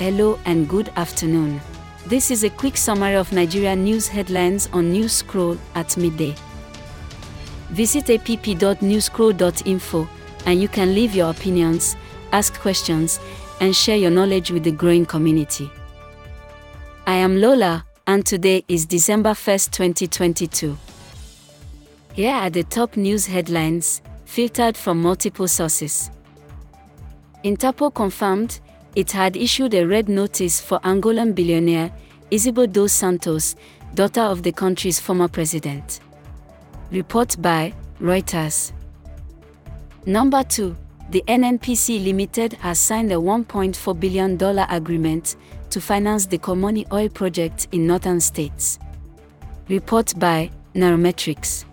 Hello and good afternoon. This is a quick summary of Nigeria news headlines on News Scroll at midday. Visit app.newscroll.info and you can leave your opinions, ask questions, and share your knowledge with the growing community. I am Lola, and today is December 1st, 2022. Here are the top news headlines, filtered from multiple sources. Interpol confirmed it had issued a red notice for Angolan billionaire Isabel dos Santos, daughter of the country's former president. Report by Reuters. Number 2. The NNPC Limited has signed a $1.4 billion agreement to finance the Kolmani oil project in northern states. Report by Nairametrics.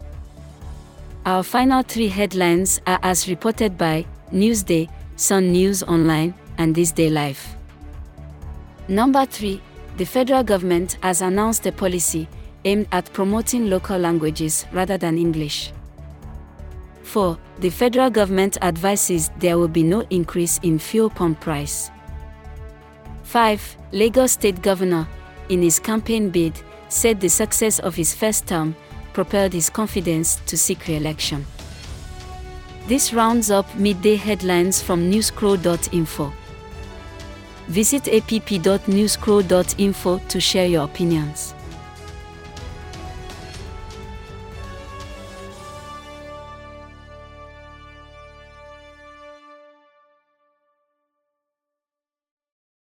Our final three headlines are as reported by Newsday, Sun News Online, and Thisdaylive. Number 3. The federal government has announced a policy aimed at promoting local languages rather than English. 4. The federal government advises there will be no increase in fuel pump price. 5. Lagos State Governor, in his campaign bid, said the success of his first term propelled his confidence to seek re-election. This rounds up midday headlines from newscroll.info. Visit app.newscroll.info to share your opinions.